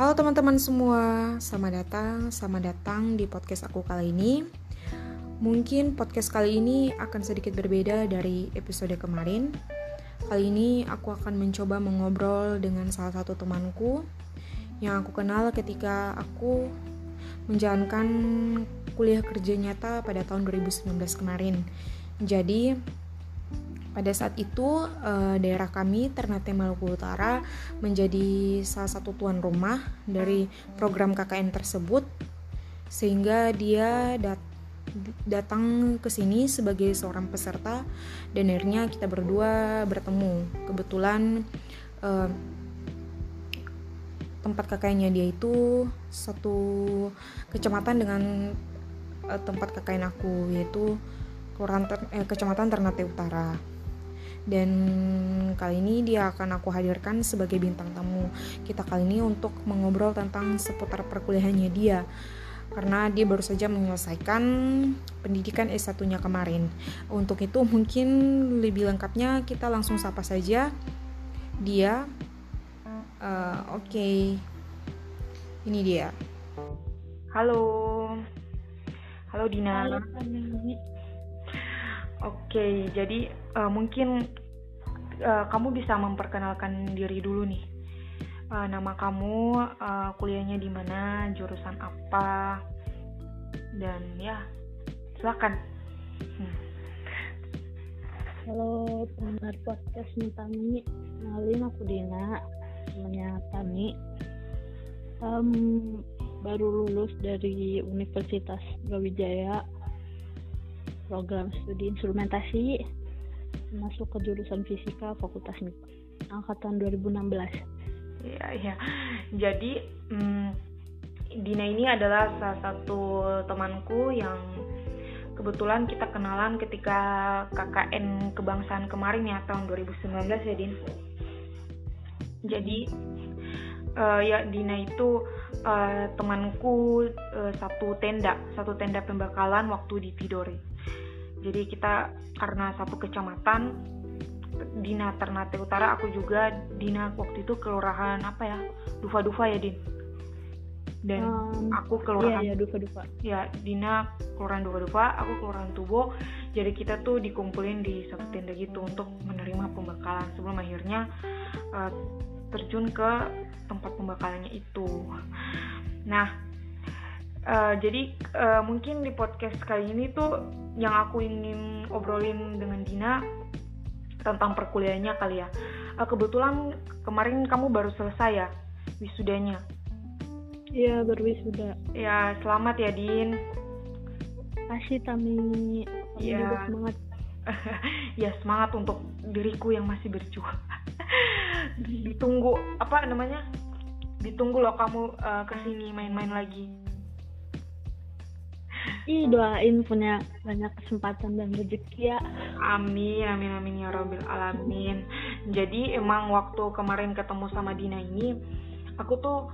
Halo teman-teman semua, selamat datang, selamat datang di podcast aku kali ini. Mungkin podcast kali ini akan sedikit berbeda dari episode kemarin. Kali ini aku akan mencoba mengobrol dengan salah satu temanku yang aku kenal ketika aku menjalankan kuliah kerja nyata pada tahun 2019 kemarin. Jadi, pada saat itu uh, daerah kami Ternate Maluku Utara menjadi salah satu tuan rumah dari program KKN tersebut sehingga dia dat datang ke sini sebagai seorang peserta dan akhirnya kita berdua bertemu. Kebetulan uh, tempat KKN-nya dia itu satu kecamatan dengan uh, tempat KKN aku yaitu eh, Kecamatan Ternate Utara dan kali ini dia akan aku hadirkan sebagai bintang tamu kita kali ini untuk mengobrol tentang seputar perkuliahannya dia karena dia baru saja menyelesaikan pendidikan S1-nya kemarin. Untuk itu mungkin lebih lengkapnya kita langsung sapa saja dia. Uh, Oke, okay. ini dia. Halo, halo Dina. Halo, Oke, jadi uh, mungkin uh, kamu bisa memperkenalkan diri dulu nih. Uh, nama kamu, uh, kuliahnya di mana, jurusan apa, dan ya, silakan. Hmm. Halo pendengar podcast Tami, kenalin aku Dina, namanya Tami. Um, baru lulus dari Universitas Brawijaya program studi instrumentasi masuk ke jurusan fisika Fakultas MIPA angkatan 2016. Iya, iya. Jadi hmm, Dina ini adalah salah satu temanku yang kebetulan kita kenalan ketika KKN kebangsaan kemarin ya tahun 2019 ya Din. Jadi uh, ya Dina itu uh, temanku uh, satu tenda, satu tenda pembakalan waktu di Tidore jadi kita karena satu kecamatan Dina Ternate Utara aku juga Dina waktu itu kelurahan apa ya? Dufa Dufa ya Din? Dan um, aku kelurahan iya, iya, Dufa Dufa ya Dina kelurahan Dufa Dufa aku kelurahan Tubo. Jadi kita tuh dikumpulin di satu tenda gitu untuk menerima pembekalan sebelum akhirnya uh, terjun ke tempat pembekalannya itu. Nah uh, jadi uh, mungkin di podcast kali ini tuh yang aku ingin obrolin dengan Dina tentang perkuliahannya kali ya. Uh, kebetulan kemarin kamu baru selesai ya wisudanya. Iya baru wisuda. Ya selamat ya Din. Kasih Tami. Iya. Semangat. ya semangat untuk diriku yang masih berjuang. Ditunggu apa namanya? Ditunggu loh kamu uh, ke sini main-main lagi. Ih doain punya banyak kesempatan dan rezeki ya. Amin, amin, amin ya robbal alamin. Jadi emang waktu kemarin ketemu sama Dina ini, aku tuh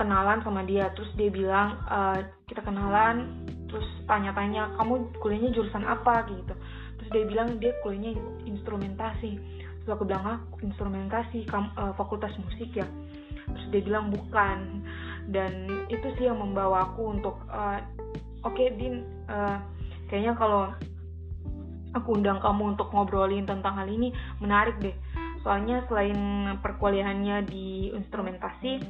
kenalan sama dia, terus dia bilang e, kita kenalan, terus tanya-tanya kamu kuliahnya jurusan apa gitu. Terus dia bilang dia kuliahnya instrumentasi. Terus aku bilang ah instrumentasi, kam, uh, fakultas musik ya. Terus dia bilang bukan. Dan itu sih yang membawa aku untuk uh, oke okay, Din uh, kayaknya kalau aku undang kamu untuk ngobrolin tentang hal ini menarik deh. Soalnya selain perkuliahannya di instrumentasi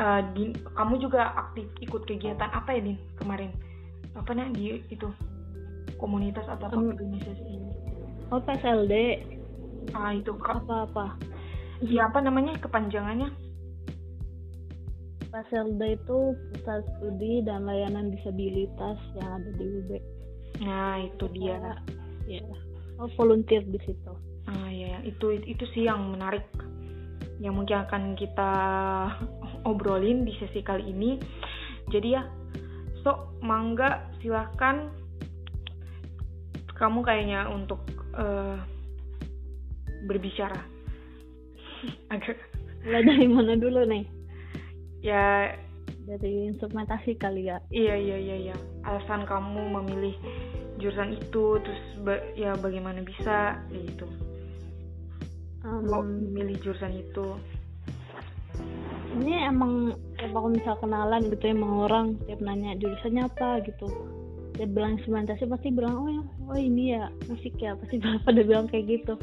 uh, di, kamu juga aktif ikut kegiatan apa ya Din kemarin? Apa nih di itu? Komunitas atau apa organisasi ini? oh PSLD ah itu apa apa siapa namanya kepanjangannya PASELDA itu Pusat Studi dan Layanan Disabilitas yang ada di UB. Nah, itu dia. Ya. Oh, volunteer di situ. Ah, ya, itu itu sih yang menarik yang mungkin akan kita obrolin di sesi kali ini. Jadi ya, so mangga silahkan kamu kayaknya untuk uh, berbicara. Agak. Mulai dari mana dulu nih? Ya. Dari instrumentasi kali ya. Iya iya iya iya. Alasan kamu memilih jurusan itu terus ba ya bagaimana bisa gitu. Um, memilih jurusan itu? Ini emang tiap aku misal kenalan gitu ya sama orang tiap nanya jurusannya apa gitu. Dia bilang instrumentasi pasti bilang oh ya oh ini ya musik ya pasti pada bilang kayak gitu.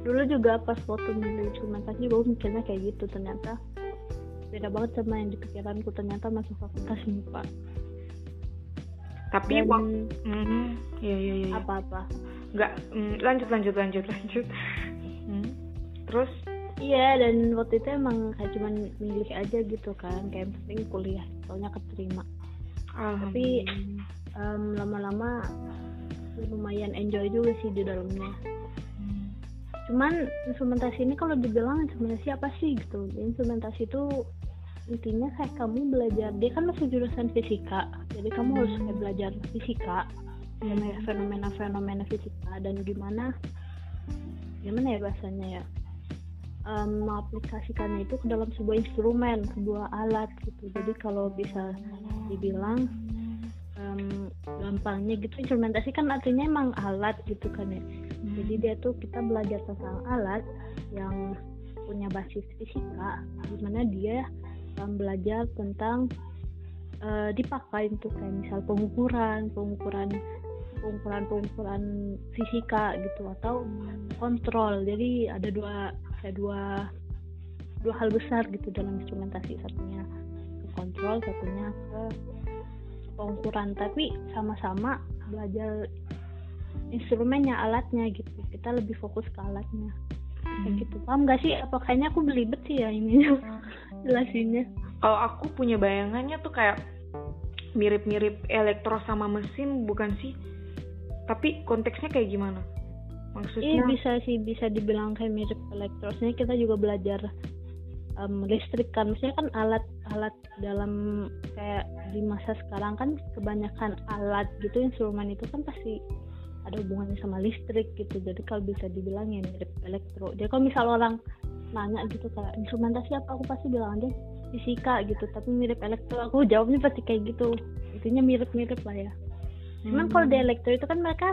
Dulu juga pas waktu milih instrumentasi gue mikirnya kayak gitu ternyata beda banget sama yang di pikiranku ternyata masuk fakultas MIPA tapi dan waktu ya ya ya apa-apa. Nggak mm, lanjut lanjut lanjut lanjut. Hmm. terus? Iya dan waktu itu emang kayak cuman milih aja gitu kan. Kayak yang penting kuliah soalnya keterima. Tapi em, lama-lama lumayan enjoy juga sih di dalamnya. Hmm. cuman instrumentasi ini kalau dibilang instrumentasi apa sih gitu? Instrumentasi itu intinya kayak kamu belajar dia kan masuk jurusan fisika jadi kamu harus kayak belajar fisika fenomena fenomena-fenomena fisika dan gimana gimana ya bahasanya ya em, mengaplikasikannya itu ke dalam sebuah instrumen sebuah alat gitu. Jadi kalau bisa dibilang em, gampangnya gitu instrumentasi kan artinya emang alat gitu kan ya. Jadi dia tuh kita belajar tentang alat yang punya basis fisika di mana dia um, belajar tentang eh, dipakai untuk kayak misal pengukuran pengukuran pengukuran pengukuran fisika gitu atau kontrol. Jadi ada dua ada dua dua hal besar gitu dalam instrumentasi. Satunya ke kontrol satunya ke pengukuran. Tapi sama-sama belajar instrumennya alatnya gitu. Kita lebih fokus ke alatnya. Kayak gitu. Paham gak sih? Apa kayaknya aku belibet sih ya ini jelasinnya. Kalau aku punya bayangannya tuh kayak mirip-mirip elektro sama mesin bukan sih? Tapi konteksnya kayak gimana? Iya maksudnya bisa sih bisa dibilang kayak mirip elektrosnya. Kita juga belajar em, listrik kan. Maksudnya kan alat-alat dalam kayak di masa sekarang kan kebanyakan alat gitu instrumen itu kan pasti ada hubungannya sama listrik gitu. Jadi kalau bisa dibilang ya mirip elektro. Jadi kalau misal orang nanya gitu kayak instrumentasi apa aku pasti bilang aja fisika gitu tapi mirip elektro aku jawabnya pasti kayak gitu intinya mirip-mirip lah ya Cuman Hmm. kalau di elektro itu kan mereka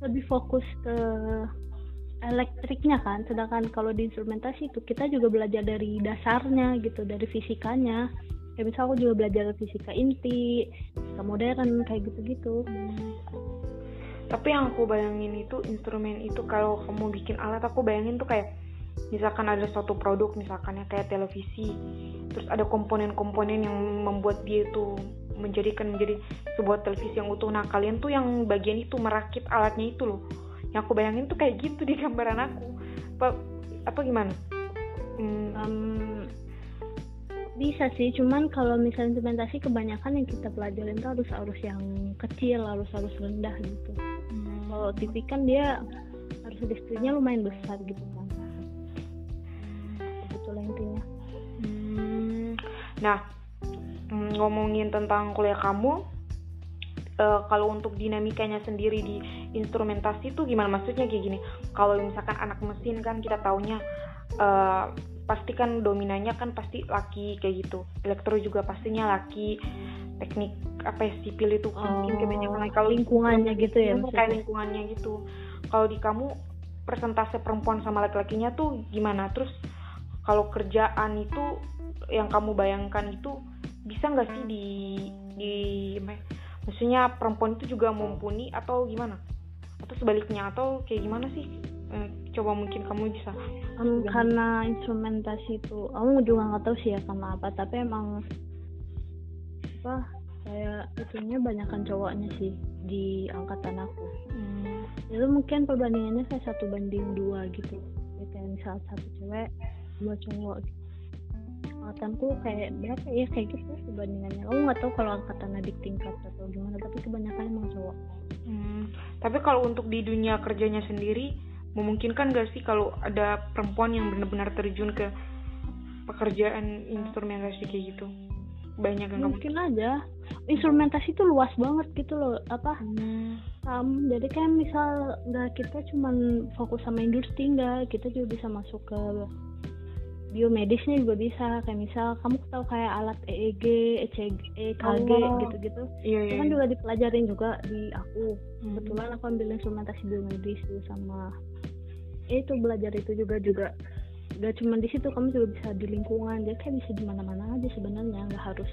lebih fokus ke elektriknya kan, sedangkan kalau di instrumentasi itu kita juga belajar dari dasarnya gitu, dari fisikanya. Kayak misal aku juga belajar fisika inti, fisika modern kayak gitu-gitu. tapi yang aku bayangin itu instrumen itu kalau kamu bikin alat aku bayangin tuh kayak misalkan ada suatu produk misalkan ya kayak televisi terus ada komponen-komponen yang membuat dia itu menjadikan menjadi sebuah televisi yang utuh. Nah kalian tuh yang bagian itu merakit alatnya itu loh. Yang aku bayangin tuh kayak gitu di gambaran aku. Apa apa gimana? Hmm, Em, bisa sih, cuman kalau misalnya instrumentasi kebanyakan yang kita pelajarin tuh harus harus yang kecil, harus harus rendah gitu. Kalau TV kan dia harus listriknya lumayan besar gitu kan. Nah, mm, ngomongin tentang kuliah kamu, eh, kalau untuk dinamikanya sendiri di instrumentasi itu gimana? Maksudnya kayak gini, kalau misalkan anak mesin kan kita taunya eh, pasti kan dominannya kan pasti laki kayak gitu, elektro juga pastinya laki, teknik apa ya sipil itu mungkin kebanyakan laki. kalau lingkungannya gitu ya kayak lingkungannya gitu. Kalau di kamu persentase perempuan sama laki-lakinya tuh gimana? Terus kalau kerjaan itu yang kamu bayangkan itu bisa nggak sih di di ya, maksudnya perempuan itu juga mumpuni atau gimana? Atau sebaliknya atau kayak gimana sih? Eh, coba mungkin kamu bisa. Em, karena instrumentasi itu, aku juga nggak tahu sih ya karena apa, tapi emang apa kayak itunya banyakan cowoknya sih di angkatan aku. Hmm, Itu mungkin perbandingannya kayak satu banding dua gitu. Ya, kayak misal satu cewek, dua cowok. Gitu. Angkatanku kayak berapa ya kayak gitu perbandingannya. Aku nggak tahu kalau angkatan adik tingkat atau gimana, tapi kebanyakan emang cowok. hmm. Tapi kalau untuk di dunia kerjanya sendiri memungkinkan gak sih kalau ada perempuan yang benar-benar terjun ke pekerjaan instrumentasi kayak gitu? Banyak yang kamu Mungkin aja. Instrumentasi itu luas banget gitu loh. Apa? Hmm. Um, jadi kan misal nggak kita cuman fokus sama industri nggak, kita juga bisa masuk ke biomedisnya juga bisa. Kayak misal kamu tahu kayak alat EEG, ECG, EKG Oh. gitu-gitu. Iya, Itu iya. kan juga dipelajarin juga di aku. Hmm. Kebetulan aku ambil instrumentasi biomedis tuh sama eh, itu belajar itu juga juga gak cuma di situ kamu juga bisa di lingkungan jadi kayak bisa di mana-mana aja sebenarnya nggak harus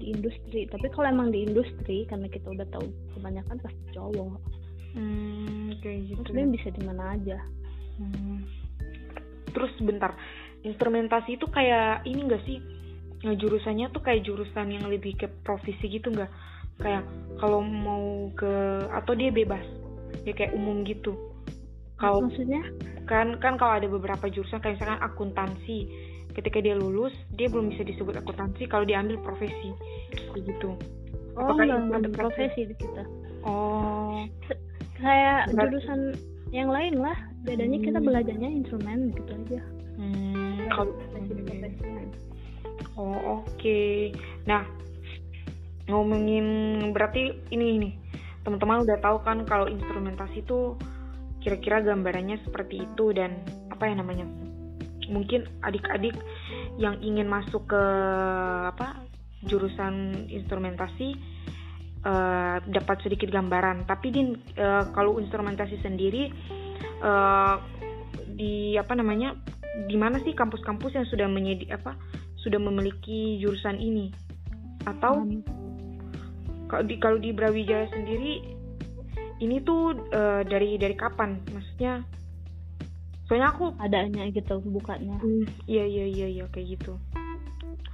di industri tapi kalau emang di industri karena kita udah tahu kebanyakan pasti cowok hmm, kayak gitu tapi bisa di mana aja hmm. terus bentar instrumentasi itu kayak ini enggak sih? Nah, jurusannya tuh kayak jurusan yang lebih ke profesi gitu nggak? Kayak kalau mau ke atau dia bebas ya kayak umum gitu. Kalau maksudnya? kan kan kalau ada beberapa jurusan kayak misalkan akuntansi ketika dia lulus dia belum bisa disebut akuntansi kalau dia ambil profesi begitu oh Apakah enggak ada profesi di kita? Oh. Kayak jurusan yang lain lah bedanya hmm. kita belajarnya instrumen gitu aja. Hmm, kalau oh oke. Okay. nah ngomongin berarti ini ini. Teman-teman udah tahu kan kalau instrumentasi itu kira-kira gambarannya seperti itu dan apa ya namanya? Mungkin adik-adik yang ingin masuk ke apa jurusan instrumentasi uh, dapat sedikit gambaran. Tapi din uh, kalau instrumentasi sendiri uh, di apa namanya di mana sih kampus-kampus yang sudah menyedi apa sudah memiliki jurusan ini? Atau kalau di kalau di Brawijaya sendiri ini tuh uh, dari dari kapan? Maksudnya soalnya aku adanya gitu bukanya. Hmm, iya iya iya iya kayak gitu.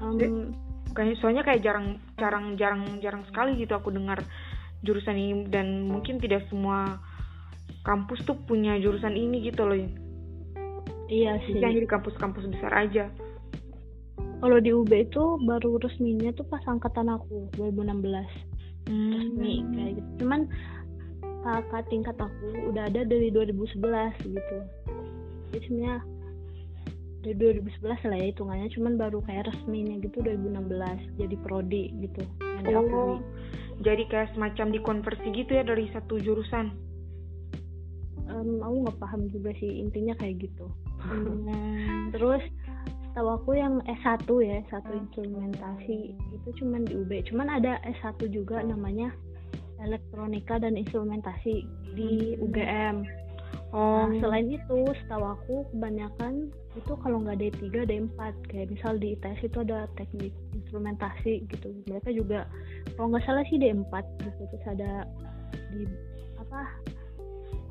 Um, kayak soalnya kayak jarang jarang jarang jarang sekali gitu aku dengar jurusan ini. Dan mungkin tidak semua kampus tuh punya jurusan ini gitu loh iya sih. yang di kampus-kampus besar aja. Kalau di UB itu baru resminya tuh pas angkatan aku 2016 hmm. resmi kayak gitu. Cuman kakak tingkat aku udah ada dari 2011 gitu. Jadi sebenarnya dari 2011 lah ya hitungannya. Cuman baru kayak resminya gitu 2016 jadi prodi gitu. Yang oh, jadi kayak semacam dikonversi gitu ya dari satu jurusan? Um, aku nggak paham juga sih intinya kayak gitu hmm. terus tahu aku yang S1 ya satu instrumentasi itu cuman di UB cuman ada S1 juga namanya elektronika dan instrumentasi di UGM. Oh. Nah, selain itu, setahu aku kebanyakan itu kalau nggak D3 D4 kayak misal di ITS itu ada teknik instrumentasi gitu. Mereka juga kalau nggak salah sih D4 gitu terus ada di apa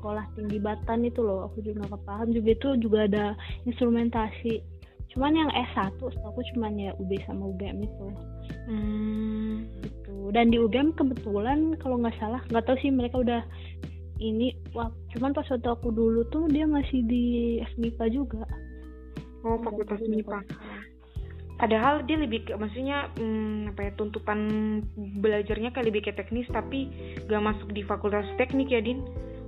sekolah tinggi Batan itu loh aku juga nggak paham. Juga itu juga ada instrumentasi. Cuman yang S1 setahu aku cuman ya UB sama UGM itu. Hmm. gitu. Dan di UGM kebetulan kalau nggak salah nggak tahu sih mereka udah ini wah cuman pas waktu aku dulu tuh dia masih di FMIPA juga. Oh fakultas MIPA padahal dia lebih ke maksudnya hmm, apa ya tuntutan belajarnya kayak lebih ke teknis tapi gak masuk di fakultas teknik ya din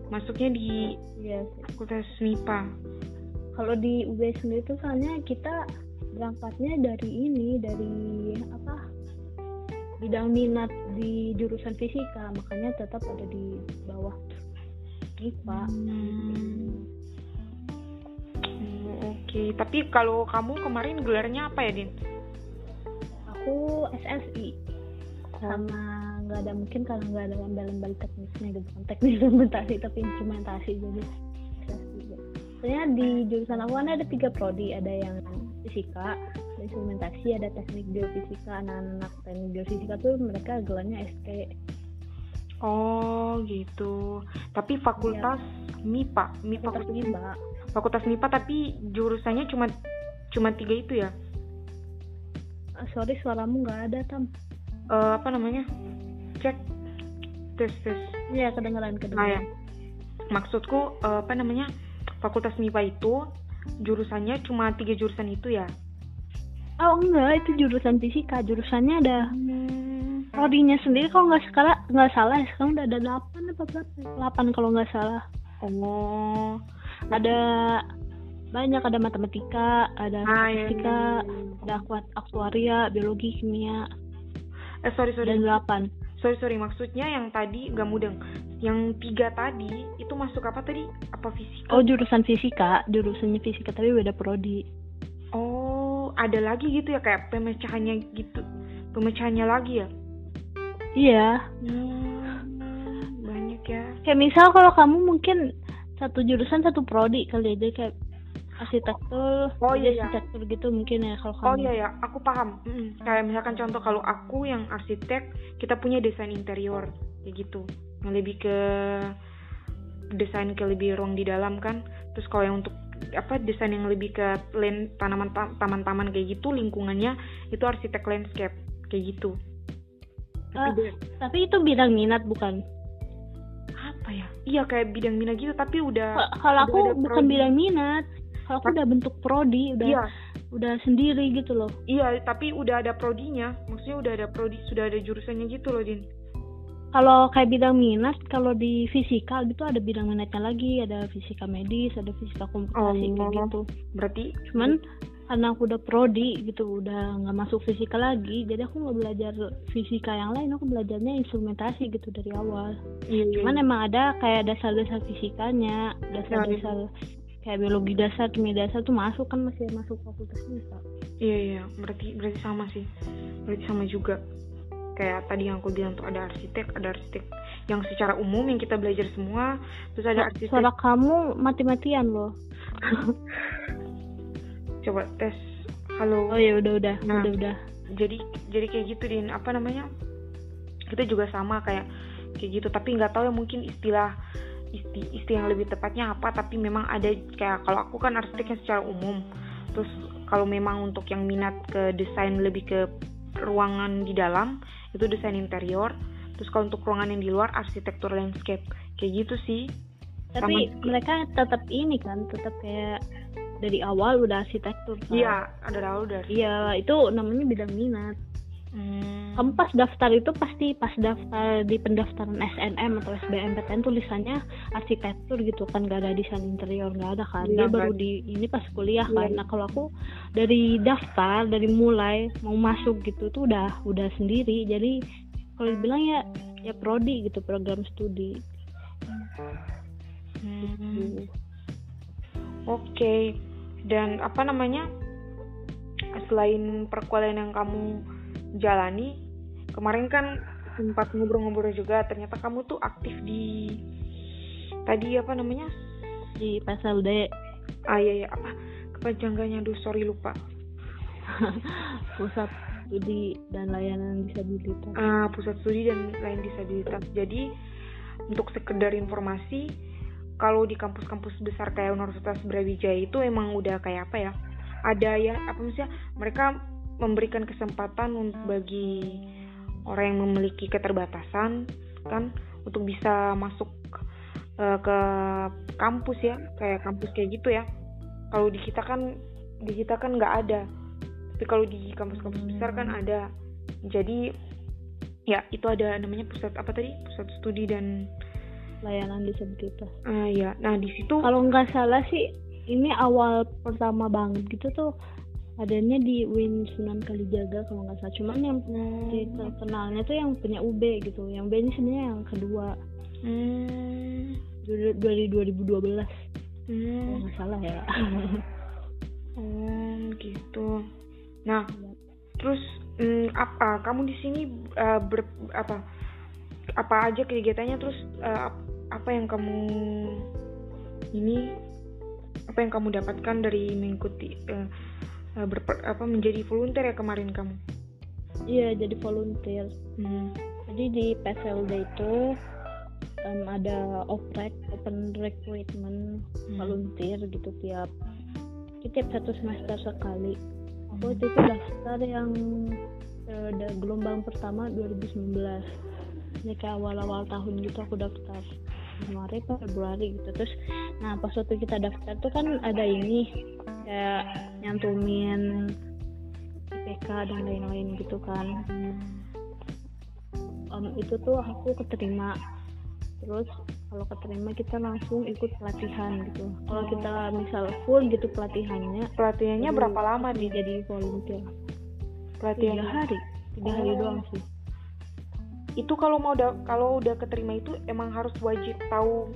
masuknya di yes. fakultas MIPA kalau di UB sendiri tuh soalnya kita berangkatnya dari ini dari apa bidang minat di jurusan fisika makanya tetap ada di bawah IPA hmm. hmm, oke okay. tapi kalau kamu kemarin gelarnya apa ya din aku SSI sama nggak ada mungkin kalau nggak ada lambel-lambel teknisnya gitu kan. Teknis instrumentasi tapi instrumentasi jadi sebenarnya di jurusan aku ada tiga prodi ada yang fisika ada instrumentasi ada teknik geofisika. Anak-anak teknik geofisika tuh mereka gelarnya ST oh gitu. Tapi fakultas ya. MIPA MIPA fakultas MIPA fakultas MIPA tapi jurusannya cuma cuma tiga itu ya? Uh, sorry suaramu nggak ada tam. Uh, apa namanya cek tes tes ya kedengeran kedengeran nah, ya. maksudku uh, apa namanya fakultas MIPA itu jurusannya cuma tiga jurusan itu ya? Oh enggak, itu jurusan fisika. Jurusannya ada hmm. prodinya sendiri kalau nggak sekarang nggak salah sekarang udah ada delapan apa berapa? Delapan kalau nggak salah. Oh, ada banyak ada matematika, ada ah, iya, statistika, iya, iya. ada aktuaria, biologi, kimia. Eh sorry sorry. Dan delapan. Sorry sorry maksudnya yang tadi gak mudeng. Yang tiga tadi itu masuk apa tadi? Apa fisika? Oh jurusan fisika. Jurusannya fisika tapi beda prodi. Oh ada lagi gitu ya kayak pemecahannya gitu. Pemecahannya lagi ya? Iya. Hmm, banyak ya. Kayak misal kalau kamu mungkin satu jurusan satu prodi kali aja kayak arsitektur Oh, iya, iya. arsitektur gitu mungkin ya kalau Oh kamu iya ya, aku paham. Mm-mm. Kayak misalkan contoh kalau aku yang arsitek, kita punya desain interior kayak gitu. Yang lebih ke desain ke lebih ruang di dalam kan. Terus kalau yang untuk apa desain yang lebih ke land tanaman ta- taman-taman kayak gitu lingkungannya itu arsitek landscape kayak gitu. Tapi Ah. dia- tapi itu bidang minat bukan apa ya? Iya kayak bidang minat gitu tapi udah Ka- kalau aku bukan bidang minat kalau aku udah bentuk prodi udah Iya, udah sendiri gitu loh iya tapi udah ada prodinya. Maksudnya udah ada prodi, sudah ada jurusannya gitu loh, Din. kalau kayak bidang minat kalau di fisika gitu ada bidang minatnya lagi ada fisika medis ada fisika komputasi kayak Oh. gitu Berarti cuman karena aku udah prodi gitu udah nggak masuk fisika lagi jadi aku nggak belajar fisika yang lain aku belajarnya instrumentasi gitu dari awal iya, iya, cuman iya. emang ada kayak dasar-dasar fisikanya dasar-dasar kayak biologi dasar kimia dasar tuh masuk kan masih masuk fakultas fisika Iya iya, berarti berarti sama sih. Berarti sama juga. Kayak tadi yang aku bilang tuh ada arsitek, ada arsitek yang secara umum yang kita belajar semua, terus ada arsitek. suara kamu mati-matian loh Coba tes. Halo. oh ya udah udah Nah. udah udah Jadi jadi kayak gitu din, apa namanya? Kita juga sama kayak kayak gitu, tapi nggak tahu ya mungkin istilah isti, istilah yang lebih tepatnya apa, tapi memang ada kayak kalau aku kan arsiteknya secara umum. Terus kalau memang untuk yang minat ke desain lebih ke ruangan di dalam itu desain interior. Terus kalau untuk ruangan yang di luar arsitektur landscape kayak gitu sih. tapi Sama- mereka tetap ini kan tetap kayak dari awal udah arsitektur kan Iya, ada tahu dari. iya itu namanya bidang minat Hmm. kamu pas daftar itu pasti pas daftar di pendaftaran SNM atau SBMPTN tulisannya arsitektur gitu kan gak ada desain interior nggak ada kan Iya, dia baru di ini pas kuliah Iya. kan nah kalau aku dari daftar dari mulai mau masuk gitu tuh udah udah sendiri jadi kalau dibilang ya ya prodi gitu program studi Hmm. gitu. Oke, dan apa namanya? Selain perkuliahan yang kamu jalani, kemarin kan sempat ngobrol-ngobrol juga. Ternyata kamu tuh aktif di tadi apa namanya? di PSLD Ah iya ya apa? Kepanjangannya, aduh sorry lupa. pusat studi dan layanan disabilitas Ah, pusat studi dan lain disabilitas. Jadi untuk sekedar informasi, kalau di kampus-kampus besar kayak Universitas Brawijaya itu emang udah kayak apa ya? Ada ya apa maksudnya mereka memberikan kesempatan untuk bagi orang yang memiliki keterbatasan kan untuk bisa masuk eh, ke kampus ya, kayak kampus kayak gitu ya. Kalau di kita kan di kita kan nggak ada. Tapi kalau di kampus-kampus besar kan ada. Jadi ya itu ada namanya pusat apa tadi pusat studi dan layanan disabilitas ah ya nah di situ kalau nggak salah sih ini awal pertama banget gitu tuh adanya di Win Sunan Kalijaga kalau nggak salah. Cuman yang di terkenalnya tuh yang punya UB gitu. Yang B ini sebenarnya yang kedua. Hmm, dari dari 2012 kalau hmm, nggak salah ya. Oh gitu. Nah terus hmm, apa? Kamu di sini eh, ber apa? Apa aja kegiatannya? Terus ap- apa yang kamu ini apa yang kamu dapatkan dari mengikuti eh, berper- apa menjadi volunteer ya kemarin kamu? Iya jadi volunteer. Hmm. jadi di PSLD itu em, ada oprek open recruitment Hmm. volunteer gitu tiap tiap satu semester sekali. Aku waktu itu daftar yang periode gelombang pertama 2019 ini kayak awal-awal tahun gitu aku daftar Januari Februari gitu. Terus nah pas waktu kita daftar tuh kan ada ini kayak nyantumin IPK dan lain-lain gitu kan. Em, itu tuh aku keterima. Terus kalau keterima kita langsung ikut pelatihan gitu. Kalau kita misal full gitu pelatihannya pelatihannya berapa lama di jadi volunteer. Tiga pelatihan hari. Tiga hari Oh. doang sih itu kalau mau udah kalau udah keterima itu emang harus wajib tahu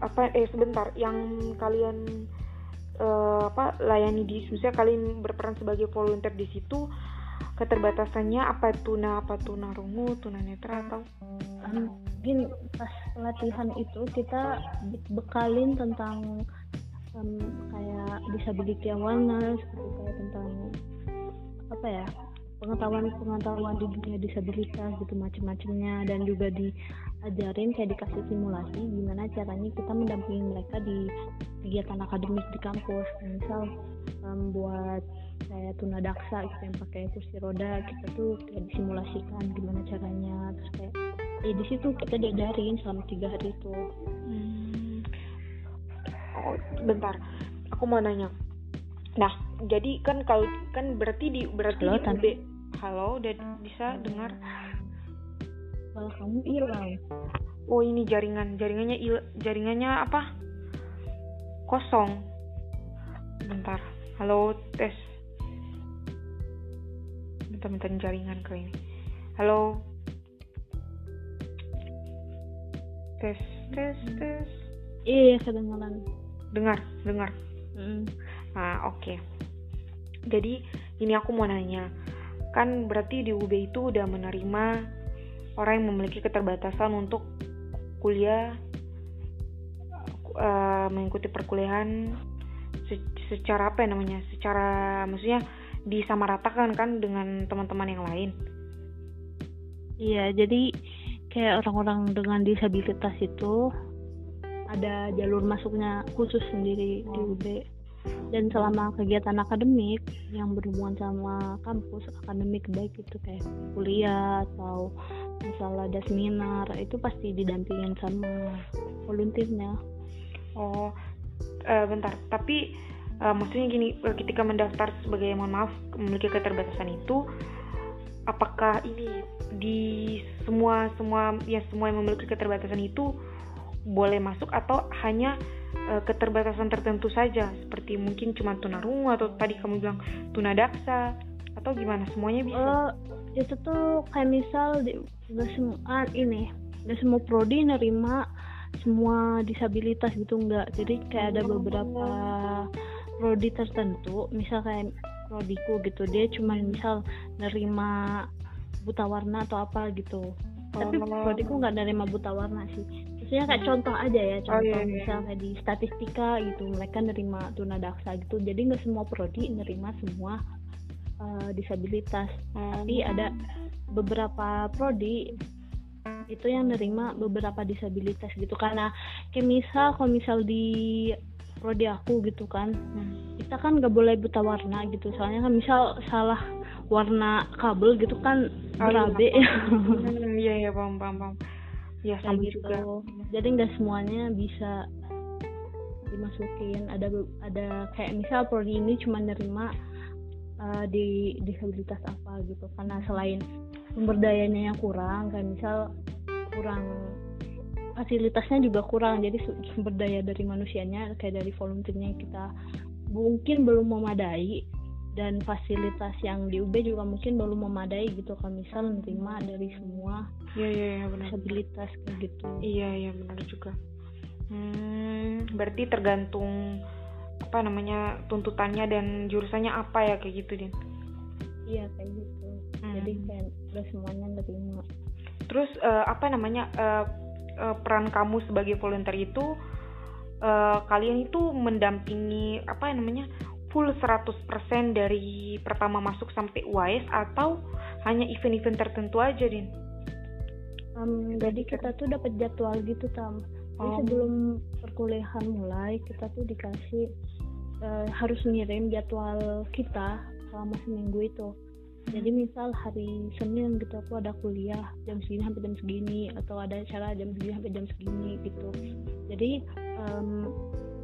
apa eh sebentar yang kalian eh, apa layani di misalnya kalian berperan sebagai volunteer di situ keterbatasannya apa tuna apa tunarungu tunanetra atau? Em, mungkin pas pelatihan itu kita bekalin tentang em, kayak disability awareness gitu kayak tentang apa ya pengetahuan-pengetahuan di dunia disabilitas gitu macam-macamnya dan juga diajarin kayak dikasih simulasi gimana caranya kita mendampingi mereka di kegiatan akademik di kampus. Misal um, buat kayak tunadaksa gitu yang pakai kursi roda kita tuh kayak disimulasikan gimana caranya. Terus kayak ya di situ kita diajarin selama tiga hari itu. Hmm. oh, bentar. Aku mau nanya. Nah jadi kan kalau kan berarti di berarti Halo, di UB halo udah bisa dengar? Malah kamu hilang. Oh ini jaringan. Jaringannya il, jaringannya apa? Kosong. Bentar. Halo tes. Bentar-bentar jaringan kali ini. Halo. Tes tes tes. Iya kedengaran. Dengar dengar. Mm. nah oke. Okay. jadi ini aku mau nanya kan berarti di UB itu udah menerima orang yang memiliki keterbatasan untuk kuliah uh, mengikuti perkuliahan secara apa ya namanya? Secara maksudnya disamaratakan kan dengan teman-teman yang lain. Iya jadi kayak orang-orang dengan disabilitas itu ada jalur masuknya khusus sendiri di UB dan selama kegiatan akademik yang berhubungan sama kampus akademik baik itu kayak kuliah atau misalnya ada seminar itu pasti didampingin sama volunteernya. Oh uh, bentar. Tapi uh, maksudnya gini ketika mendaftar sebagai mohon maaf memiliki keterbatasan itu apakah ini di semua semua ya semua yang memiliki keterbatasan itu boleh masuk atau hanya uh, keterbatasan tertentu saja. Seperti mungkin cuma tunarungu atau tadi kamu bilang tunadaksa atau gimana? Semuanya bisa? Uh, itu tuh kayak misal di gak semua ah, ini gak semua prodi nerima semua disabilitas gitu enggak jadi kayak ada beberapa prodi tertentu misal kayak prodiku gitu dia cuma misal nerima buta warna atau apa gitu. Tapi oh. prodiku nggak nerima buta warna sih maksudnya kayak contoh aja ya oh, contoh oh, iya, iya. misal kayak di statistika gitu mereka nerima tunadaksa gitu. Jadi nggak semua prodi nerima semua uh, disabilitas. Hmm. tapi ada beberapa prodi itu yang nerima beberapa disabilitas gitu. Karena kayak misal kalau misal di prodi aku gitu kan hmm. kita kan nggak boleh buta warna gitu. Soalnya kan misal salah warna kabel gitu kan oh, berabe. iya iya iya paham paham paham ya sama gitu. juga. Jadi nggak semuanya bisa dimasukin. Ada ada kayak misal prodi ini cuma nerima uh, di disabilitas apa gitu. Karena selain sumber dayanya yang kurang kayak misal kurang fasilitasnya juga kurang. Jadi sumber daya dari manusianya kayak dari volunteernya kita mungkin belum memadai dan fasilitas yang di UB juga mungkin belum memadai gitu kan misal menerima dari semua iya iya ya, benar. disabilitas kayak gitu. Iya iya benar juga. Hmm, berarti tergantung apa namanya tuntutannya dan jurusannya apa ya kayak gitu din? Iya kayak gitu. Hmm. jadi kayak udah semuanya nerima. Terus uh, apa namanya uh, uh, peran kamu sebagai volunteer itu uh, kalian itu mendampingi apa namanya full 100% dari pertama masuk sampai UAS atau hanya event-event tertentu aja Din? Um, jadi kita tuh dapat jadwal gitu tam. Jadi oh. sebelum perkuliahan mulai kita tuh dikasih uh, harus ngirim jadwal kita selama seminggu itu jadi misal hari Senin gitu aku ada kuliah jam segini sampai jam segini atau ada acara jam segini sampai jam segini gitu jadi um,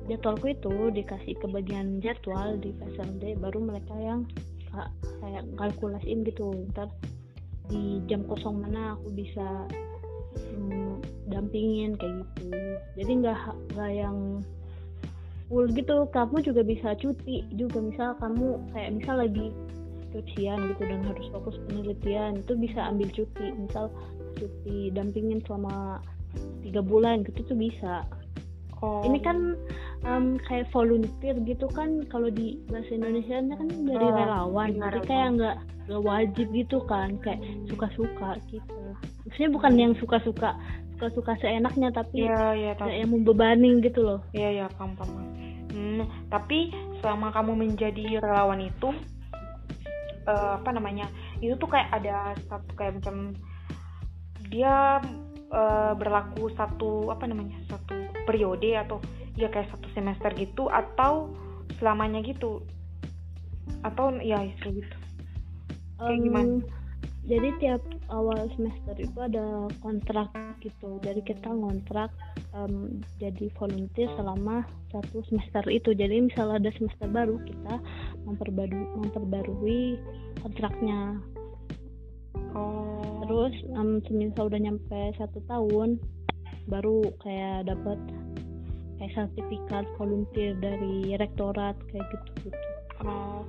jadwalku itu dikasih ke bagian jadwal di PSLD baru mereka yang kayak kalkulasiin gitu. Ntar di jam kosong mana aku bisa um, dampingin kayak gitu. Jadi nggak nggak yang full gitu. Kamu juga bisa cuti juga. Misal kamu kayak misal lagi skripsian gitu dan harus fokus penelitian itu bisa ambil cuti. Misal cuti dampingin selama tiga bulan gitu tuh bisa. Oh. ini kan um, kayak volunteer gitu kan kalau di bahasa Indonesia kan dari oh, relawan. jadi kayak nggak nggak wajib gitu kan kayak suka-suka gitu. Maksudnya bukan yang suka-suka suka-suka seenaknya tapi ya, ya, kayak yang membebani gitu loh. Iya ya paham paham. Hmm, tapi selama kamu menjadi relawan itu uh, apa namanya itu tuh kayak ada satu kayak macam dia uh, berlaku satu apa namanya satu periode atau ya kayak satu semester gitu atau selamanya gitu? Atau ya kayak gitu. Kayak Em, gimana? jadi tiap awal semester itu ada kontrak gitu. Jadi kita ngontrak em, jadi volunteer selama satu semester itu. Jadi misal ada semester baru kita memperbarui memperbarui kontraknya. Oh. Terus em, semisal udah nyampe satu tahun baru kayak dapat kayak sertifikat volunteer dari rektorat kayak gitu gitu Oh,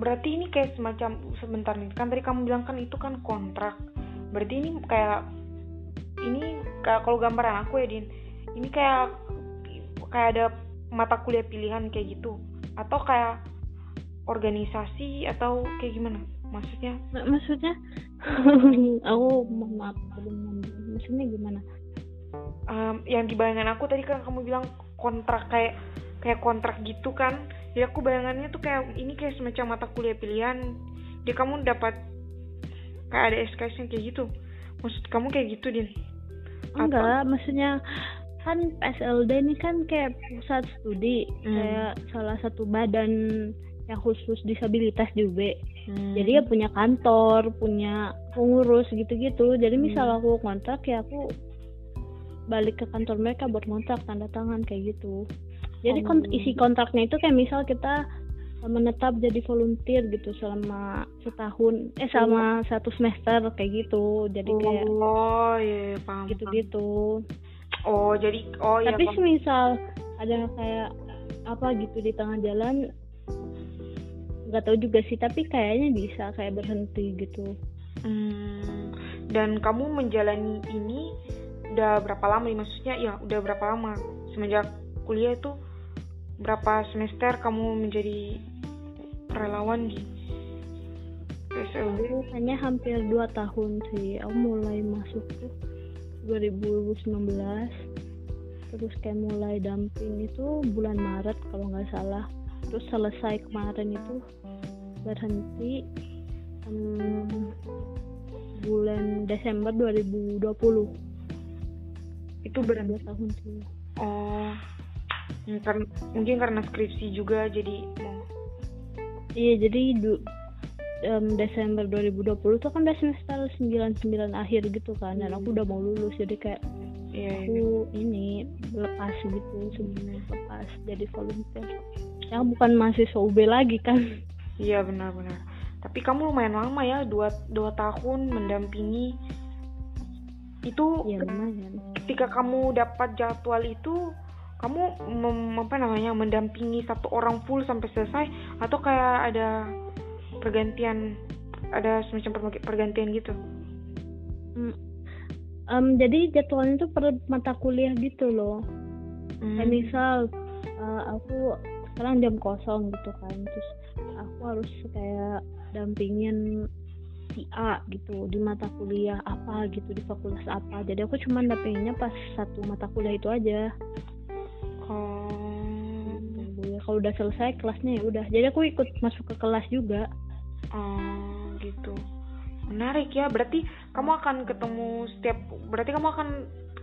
berarti ini kayak semacam sebentar nih kan tadi kamu bilang kan itu kan kontrak. Berarti ini kayak ini kayak kalau gambaran aku ya Din, ini kayak kayak ada mata kuliah pilihan kayak gitu atau kayak organisasi atau kayak gimana? Maksudnya? Mak- maksudnya aku mohon maaf belum maksudnya gimana em, yang di bayangan aku tadi kan kamu bilang kontrak kayak kayak kontrak gitu kan. Jadi aku bayangannya tuh kayak ini kayak semacam mata kuliah pilihan. Dia kamu dapat kayak ada SKS-nya kayak gitu. Maksud kamu kayak gitu din? Atau- enggak maksudnya kan PSLD ini kan kayak pusat studi Hmm. kayak salah satu badan yang khusus disabilitas juga. Hmm. jadi ya punya kantor punya pengurus gitu-gitu. Jadi misal Hmm. aku kontrak ya aku balik ke kantor mereka buat kontrak tanda tangan kayak gitu jadi kont- Oh. isi kontraknya itu kayak misal kita eh, menetap jadi volunteer gitu selama setahun eh selama satu semester kayak gitu jadi kayak oh iya paham paham. gitu-gitu oh jadi oh iya tapi paham. semisal ada kayak apa gitu di tengah jalan nggak tahu juga sih tapi kayaknya bisa kayak berhenti gitu Hmm, dan kamu menjalani ini udah berapa lama nih? Maksudnya ya udah berapa lama? Semenjak kuliah itu berapa semester kamu menjadi relawan di PSLD aku kayaknya hampir dua tahun sih. Aku mulai masuk tuh 2019 terus kayak mulai damping itu bulan Maret kalau nggak salah. Terus selesai kemarin itu berhenti em, bulan Desember 2020 itu berapa dua tahun sih oh hmm, karena- mungkin karena skripsi juga jadi mau iya jadi du- em, Desember 2020 tuh kan udah semester 99 akhir gitu kan dan aku udah mau lulus jadi kayak iya iya. aku ini lepas gitu sebelumnya lepas jadi volunteer yang bukan mahasiswa UB lagi kan Iya benar-benar. Tapi kamu lumayan lama ya, dua, dua tahun mendampingi. Itu ya lumayan ketika kamu dapat jadwal itu, kamu mem- apa namanya mendampingi satu orang full sampai selesai atau kayak ada pergantian, ada semacam per- pergantian gitu? Hmm. Em, jadi jadwalnya tuh per mata kuliah gitu loh Hmm. kayak misal eh, aku sekarang jam kosong gitu kan terus aku harus kayak dampingin si A gitu di mata kuliah apa gitu di fakultas apa jadi aku cuma dampinginnya pas satu mata kuliah itu aja Oh, Ya, kalau udah selesai kelasnya ya udah jadi aku ikut masuk ke kelas juga oh, gitu. Menarik ya. Berarti kamu akan ketemu setiap. Berarti kamu akan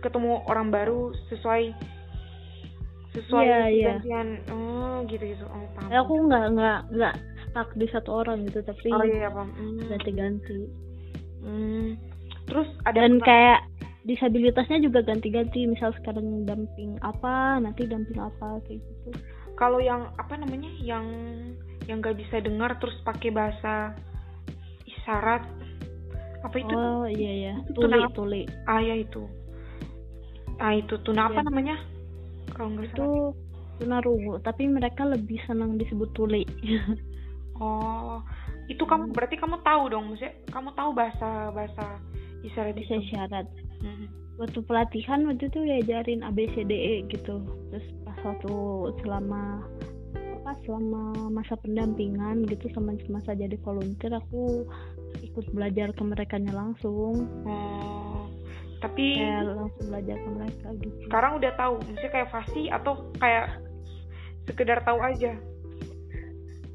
ketemu orang baru sesuai sesuai Iya, iya. pergantian. Oh, gitu-gitu. Oh, paham. Aku nggak nggak nggak stuck di satu orang gitu tapi Oh iya. Hmm. ganti-ganti Hmm. Terus ada dan kayak disabilitasnya juga ganti-ganti misal sekarang damping apa nanti damping apa kayak gitu kalau yang apa namanya yang yang nggak bisa dengar terus pakai bahasa isyarat apa itu oh iya ya itu tuli kenapa? tuli ah ya itu ah itu tuna apa Ya. namanya kalau nggak itu salah tunarungu tapi mereka lebih senang disebut tuli oh itu kamu berarti kamu tahu dong maksudnya kamu tahu bahasa bahasa isyarat bisa itu syarat Mhm. waktu pelatihan waktu itu diajarin ABCDE gitu. Terus pas waktu selama apa selama masa pendampingan gitu sama masa jadi volunteer aku ikut belajar ke mereka langsung. Oh tapi kayak langsung belajar ke mereka gitu. sekarang udah tahu maksudnya kayak fasih atau kayak sekedar tahu aja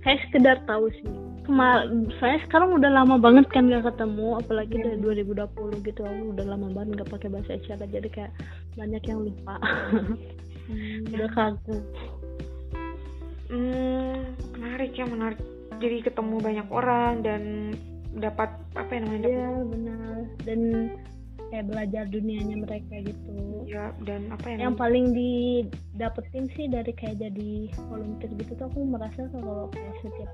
kayak sekedar tahu sih Kemar saya sekarang udah lama banget kan gak ketemu apalagi Iya. dari 2020 gitu aku udah lama banget gak pakai bahasa isyarat jadi kayak banyak yang lupa udah kagum Hmm, menarik ya menarik. Jadi ketemu banyak orang dan dapat apa ya namanya? Iya benar dan kayak belajar dunianya mereka gitu Ya dan apa ya? yang namanya? paling didapetin sih dari kayak jadi volunteer gitu tuh aku merasa kalau kayak setiap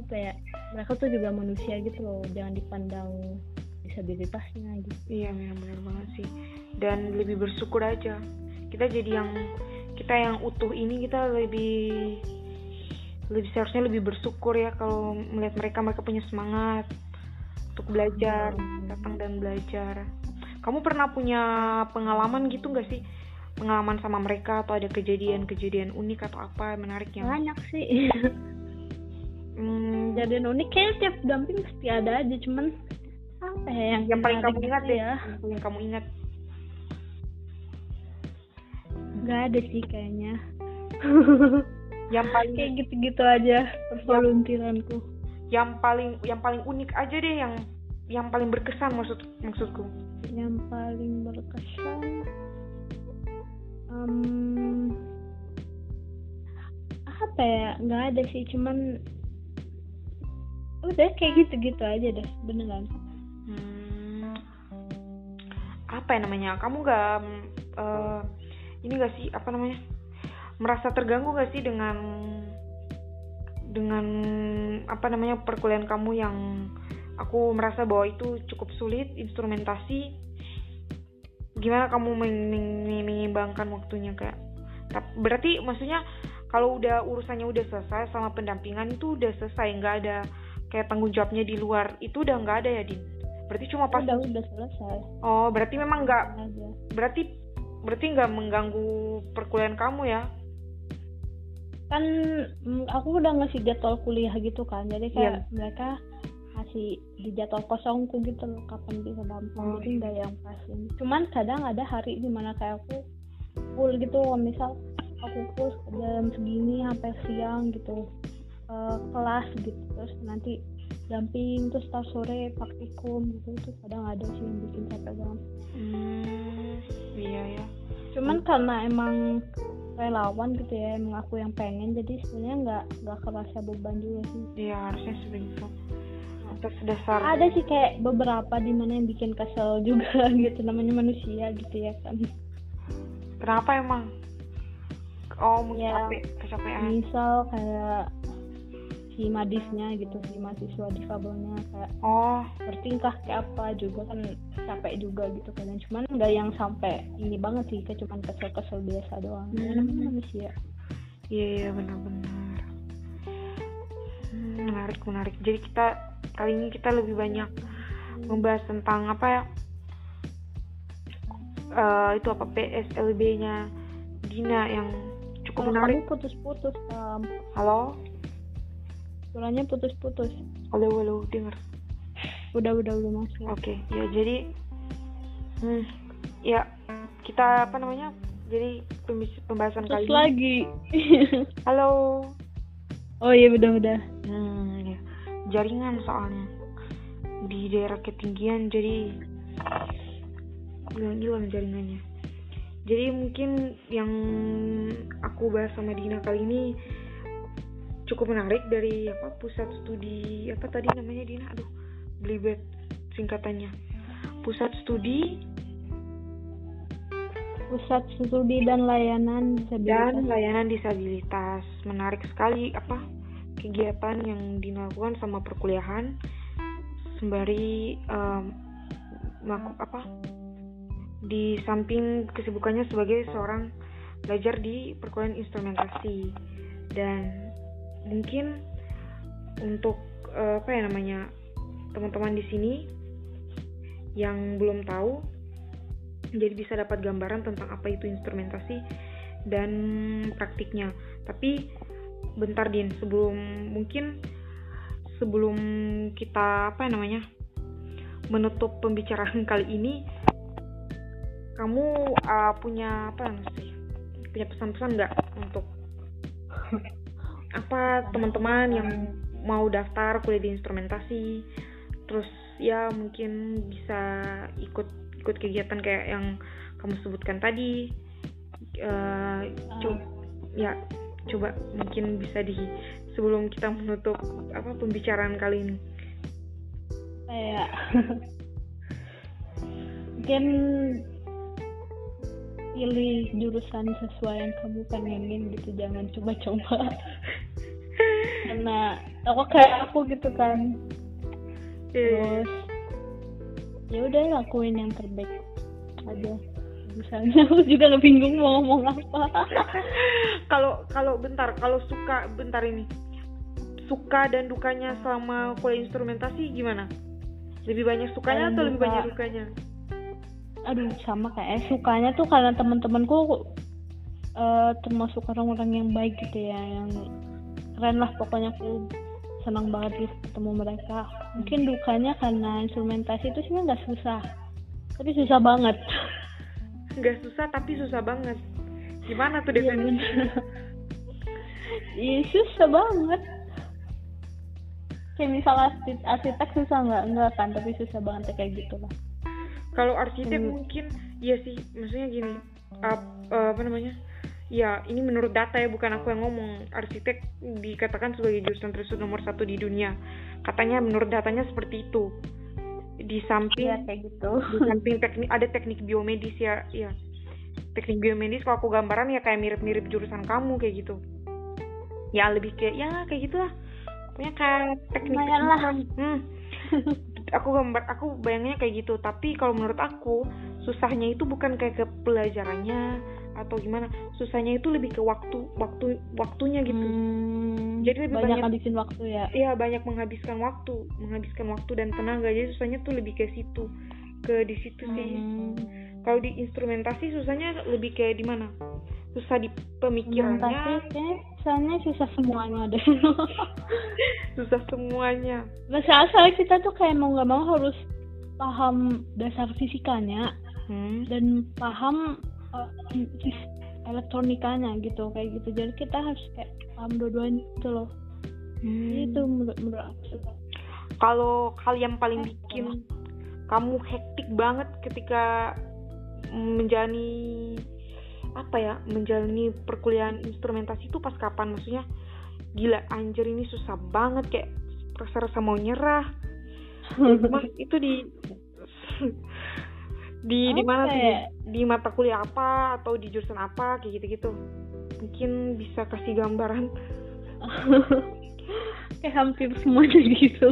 apa ya mereka tuh juga manusia gitu loh jangan dipandang disabilitasnya gitu Iya benar-benar banget sih. Dan lebih bersyukur aja. Kita jadi yang kita yang utuh ini kita lebih lebih seharusnya lebih bersyukur ya kalau melihat mereka mereka punya semangat untuk belajar datang dan belajar. Kamu pernah punya pengalaman gitu nggak sih? Pengalaman sama mereka atau ada kejadian-kejadian unik atau apa menarik yang banyak sih Hmm, kejadian unik kayak tiap damping pasti ada aja cuman apa ya yang yang paling kamu ingat gitu deh, yang kamu ingat. nggak ada sih kayaknya Yang paling kayak gitu-gitu aja pervoluntiranku yang paling yang paling unik aja deh yang yang paling berkesan maksud maksudku. Yang paling berkesan? Em, apa ya? Nggak ada sih cuman udah kayak gitu-gitu aja deh beneran. Hmm, apa ya namanya? Kamu nggak eh, ini gak sih apa namanya? Merasa terganggu gak sih dengan dengan apa namanya perkuliahan kamu yang aku merasa bahwa itu cukup sulit instrumentasi gimana kamu menyeimbangkan waktunya kayak? Berarti maksudnya kalau udah urusannya udah selesai sama pendampingan itu udah selesai nggak ada kayak tanggung jawabnya di luar itu udah nggak ada ya din? Berarti cuma pas udah udah selesai. Oh berarti memang nggak berarti berarti nggak mengganggu perkuliahan kamu ya kan mm, aku udah ngasih jadwal kuliah gitu kan. Jadi kayak Iya. mereka kasih di jadwal kosongku gitu loh kapan bisa damping Oh, jadi nggak yang pasin cuman kadang ada hari di mana kayak aku full gitu misal aku full jam segini sampai siang gitu eh, kelas gitu. Terus nanti damping terus tar sore praktikum gitu. Itu kadang ada sih yang bikin capek banget. Hmm, iya ya cuman karena emang relawan gitu ya emang aku yang pengen jadi sebenarnya nggak nggak kerasa beban juga sih. Iya harusnya sebegitu atas dasar ada sih kayak beberapa di mana yang bikin kesel juga gitu namanya manusia gitu ya kan. Kenapa emang? Oh mungkin Ya. kecapean. Misal kayak si madisnya gitu si mahasiswa difabelnya kayak oh. Bertingkah kayak apa? Juga kan capek juga gitu kan. Cuman nggak yang sampai ini banget sih kayak cuman kesel-kesel biasa doang. Ya Hmm. namanya manusia iya iya benar-benar. Hmm, menarik menarik. Jadi kita kali ini kita lebih banyak membahas tentang apa ya Eh, itu apa PSLB-nya Dina yang cukup menarik. kamu putus-putus um, halo suaranya putus-putus halo halo dengar udah udah udah masuk Oke, ya jadi hmm, ya kita apa namanya? Jadi pembahasan kali terus ini. lagi Halo. oh iya udah udah Hmm, ya. Jaringan soalnya di daerah ketinggian jadi hilang-hilang jaringannya. Jadi mungkin yang aku bahas sama Dina kali ini cukup menarik dari apa pusat studi apa tadi namanya Dina? Aduh, belibet singkatannya. Pusat studi. Pusat studi dan layanan dan disabilitas layanan disabilitas. Menarik sekali apa kegiatan yang dilakukan sama perkuliahan. Sembari em, melaku- apa di samping kesibukannya sebagai seorang belajar di perkuliahan instrumentasi. Dan mungkin untuk eh, apa ya namanya teman-teman di sini yang belum tahu jadi bisa dapat gambaran tentang apa itu instrumentasi dan praktiknya. Tapi bentar Din, sebelum mungkin sebelum kita apa ya namanya menutup pembicaraan kali ini, kamu uh, punya apa sih? Punya pesan-pesan nggak untuk apa teman-teman yang mau daftar kuliah di instrumentasi terus ya mungkin bisa ikut ikut kegiatan kayak yang kamu sebutkan tadi. Uh, coba ya coba mungkin bisa di sebelum kita menutup apa pembicaraan kali ini. Kayak mungkin pilih jurusan sesuai yang kamu pengenin gitu jangan coba-coba karena aku kayak aku gitu kan. Iya. terus ya udah lakuin yang terbaik aja. Misalnya aku juga nggak bingung mau ngomong apa. Kalau kalau bentar kalau suka bentar ini. Suka dan dukanya selama kuliah instrumentasi gimana? Lebih banyak sukanya atau lebih banyak dukanya? Aduh sama kayak sukanya tuh karena teman-temanku eh, termasuk orang-orang yang baik gitu ya yang keren lah pokoknya aku senang banget gitu ketemu mereka. Mungkin dukanya karena instrumentasi itu sebenarnya nggak susah tapi susah banget. Nggak susah tapi susah banget. Gimana tuh Iya, definisi bener. Iya susah banget. Kayak misalnya arsitek, susah nggak? Nggak kan tapi susah banget kayak gitu lah kalau arsitek Hmm. mungkin iya sih. Maksudnya gini ap- eh, apa namanya ya ini menurut data ya bukan aku yang ngomong. Arsitek dikatakan sebagai jurusan tersebut nomor satu di dunia. Katanya menurut datanya seperti itu. Di samping Iya kayak gitu. di samping teknik ada teknik biomedis ya ya. Teknik biomedis kalau aku gambaran ya kayak mirip-mirip jurusan kamu kayak gitu. Ya lebih kayak ya kayak gitulah. Pokoknya kayak teknik lah. hmm. aku gambar aku bayangnya kayak gitu. Tapi kalau menurut aku susahnya itu bukan kayak ke pelajarannya atau gimana susahnya itu lebih ke waktu waktu waktunya gitu Hmm, Jadi lebih banyak banyak- habisin waktu ya Iya banyak menghabiskan waktu, menghabiskan waktu dan tenaga. Jadi susahnya tuh lebih ke situ, ke di situ sih. Hmm. Kalau di instrumentasi susahnya lebih kayak di mana? Susah di pemikirannya, soalnya susah semuanya deh susah semuanya. Masa asal kita tuh kayak mau nggak mau harus paham dasar fisikanya Hmm. dan paham elektronikanya gitu kayak gitu. Jadi kita harus kayak paham dua-duanya gitu loh. Hmm. itu menurut menurut aku Kalau kalian paling bikin kamu hektik banget ketika menjalani apa ya menjalani perkuliahan instrumentasi itu pas kapan? Maksudnya gila anjir ini susah banget. Kayak rasa-rasa mau nyerah. Mas itu di di di mana tuh ya? di, mata kuliah apa? Atau di jurusan apa? Kayak gitu-gitu. Mungkin bisa kasih gambaran. Kayak hampir semuanya gitu.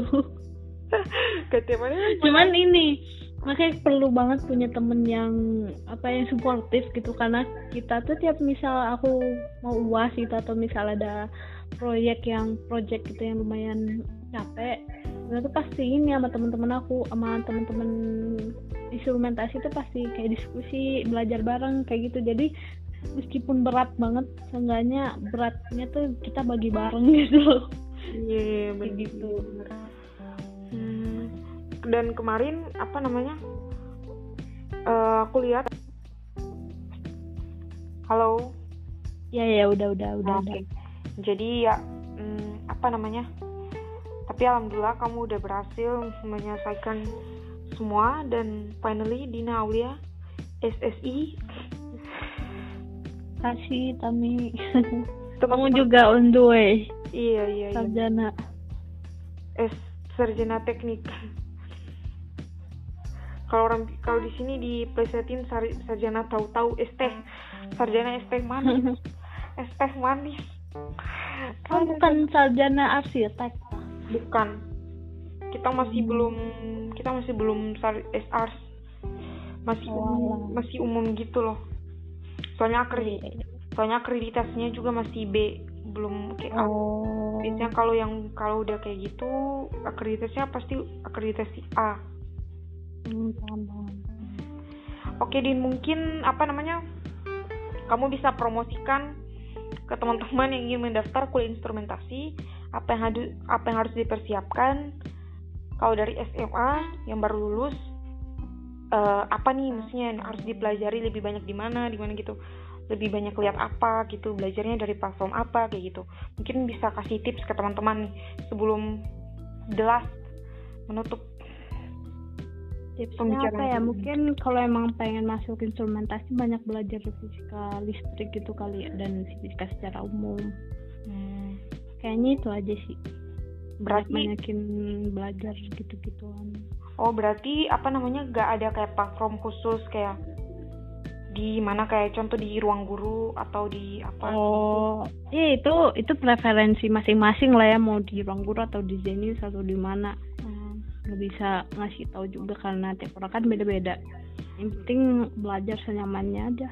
Hari cuman ini makanya perlu banget punya temen yang apa yang suportif gitu. Karena kita tuh tiap misal aku mau uas gitu atau misal ada proyek yang project gitu yang lumayan capek itu tuh pasti ini sama temen-temen aku sama temen-temen instrumentasi tuh pasti kayak diskusi belajar bareng kayak gitu. Jadi meskipun berat banget seenggaknya beratnya tuh kita bagi bareng gitu loh. Iya kayak bener. gitu. Hmm, dan kemarin apa namanya Eh, aku lihat halo? Ya ya udah udah udah Oke. udah. jadi ya hmm, apa namanya tapi alhamdulillah kamu udah berhasil menyelesaikan semua dan finally Dina Aulia SSI kasih Tami. Kamu juga on the way. Iya iya iya. Sarjana. S sarjana teknik. Kalau orang kalau di sini diplesetin sar, sarjana tahu-tahu teh. Sarjana teh manis. Teh manis. Oh bukan sarjana arsitek bukan kita masih Hmm. belum kita masih belum sar SR masih Oh, umum, masih umum gitu loh soalnya akredit Iya, soalnya akreditasinya juga masih B belum kayak A. oh biasanya kalau yang kalau udah kayak gitu akreditasinya pasti akreditasi A hmm. Oke Din, mungkin apa namanya? Kamu bisa promosikan ke teman-teman yang ingin mendaftar kuliah instrumentasi, apa yang harus apa yang harus dipersiapkan? Kalau dari SMA yang baru lulus, eh, apa nih maksudnya yang harus dipelajari? Lebih banyak di mana, di mana gitu. lebih banyak lihat apa gitu? Belajarnya dari platform apa? Kayak gitu. Mungkin bisa kasih tips ke teman-teman sebelum jelas menutup tipsnya apa ya? mungkin kalau emang pengen masuk instrumentasi banyak belajar fisika listrik gitu kali ya dan fisika secara umum. Hmm. Kayaknya itu aja sih. Berarti banyakin belajar gitu-gituan. Oh berarti apa namanya gak ada kayak platform khusus kayak di mana kayak contoh di ruang guru atau di apa? Oh iya itu itu preferensi masing-masing lah ya mau di ruang guru atau di Zenius atau di mana. Nggak bisa ngasih tahu juga karena tiap orang kan beda-beda. Yang penting belajar senyamannya aja.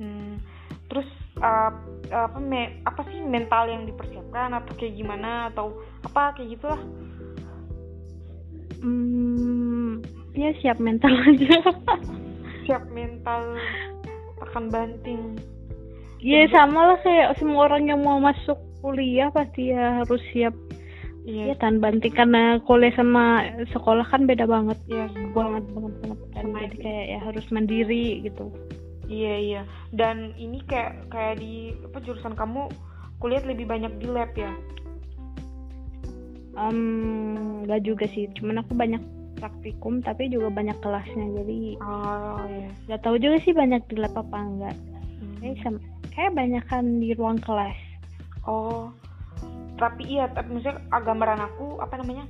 Hmm. terus uh, apa me, apa sih mental yang dipersiapkan atau kayak gimana atau apa kayak gitulah. Hmm, ya siap mental aja. Siap mental akan banting. Iya sama lah kayak semua orang yang mau masuk kuliah pasti ya harus siap. Iya, ya, tan banting karena kuliah sama sekolah kan beda banget. Ya banget banget banget. Kan jadi kayak ya harus mandiri gitu iya iya. Dan ini kayak kayak di apa jurusan kamu kuliah lebih banyak di lab ya? Um, gak juga sih. Cuman aku banyak praktikum tapi juga banyak kelasnya. Jadi oh iya. gak tahu juga sih banyak di lab apa enggak hmm. kayak kayak banyak kan di ruang kelas. Oh tapi iya tapi maksudnya gambaran aku apa namanya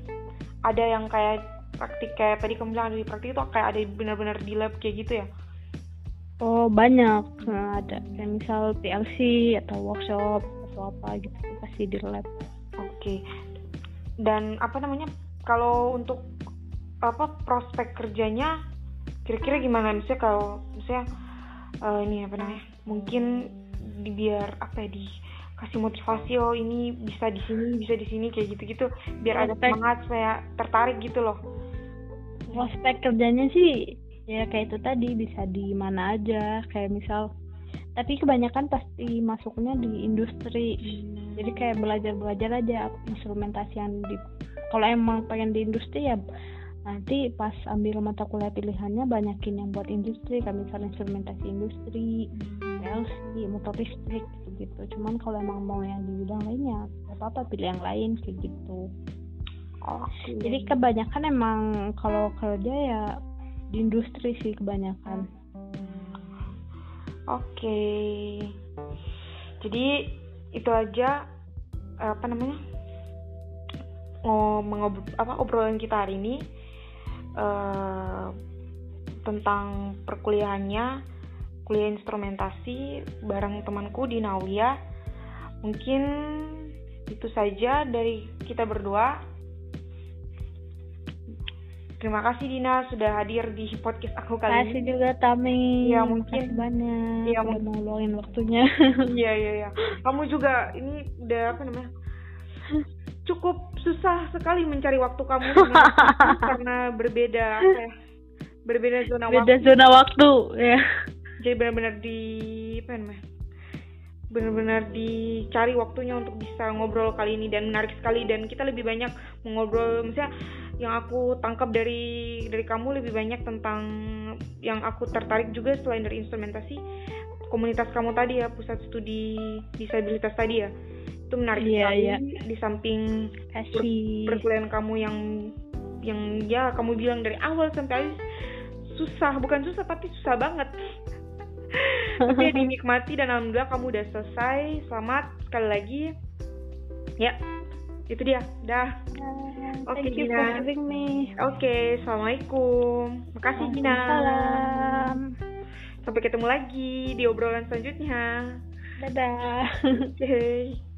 ada yang kayak praktik kayak tadi kamu bilang ada di praktik itu kayak ada benar-benar di lab kayak gitu ya oh banyak. Nah, ada kayak misal PLC atau workshop atau apa gitu pasti di lab. Oke. Okay. dan apa namanya kalau untuk apa prospek kerjanya kira-kira gimana misalnya kalau misalnya uh, ini apa namanya mungkin di biar apa ya di kasih motivasi oh ini bisa di sini bisa di sini kayak gitu-gitu biar ada semangat supaya tertarik gitu loh. Prospek kerjanya sih ya kayak itu tadi bisa di mana aja kayak misal tapi kebanyakan pasti masuknya di industri. Hmm. jadi kayak belajar belajar aja instrumentasi yang di kalau emang pengen di industri ya nanti pas ambil mata kuliah pilihannya banyakin yang buat industri kayak misalnya instrumentasi industri PLC motor listrik gitu. Cuman kalau emang mau yang di bidang lainnya apa apa pilih yang lain kayak gitu. Oh, jadi kebanyakan emang kalau kerja ya di industri sih kebanyakan oke okay. jadi itu aja apa namanya ngomong apa obrolan kita hari ini uh, tentang perkuliahannya kuliah instrumentasi bareng temanku di Nawia. Mungkin itu saja dari kita berdua. Terima kasih Dina sudah hadir di podcast aku kali ini. Terima kasih juga Tami. Ya mungkin banyak. Ya mau ngeluangin waktunya. Iya iya iya. Kamu juga ini udah apa namanya? Cukup susah sekali mencari waktu kamu karena berbeda ya? berbeda zona Beda waktu. zona waktu ya jadi benar-benar di apa namanya benar-benar dicari waktunya untuk bisa ngobrol kali ini dan menarik sekali dan kita lebih banyak mengobrol misalnya yang aku tangkap dari dari kamu lebih banyak tentang yang aku tertarik juga selain dari instrumentasi komunitas kamu tadi ya pusat studi disabilitas tadi ya. Itu menarik yeah, sekali yeah. di samping per perkuliahan kamu yang yang ya kamu bilang dari awal sampai habis susah. Bukan susah tapi susah banget. Tapi ya dinikmati dan alhamdulillah kamu udah selesai. Selamat sekali lagi. Ya itu dia. Dah oke okay, Gina. oke okay, assalamualaikum. Makasih Gina. Salam sampai ketemu lagi di obrolan selanjutnya. Dadah. Oke okay.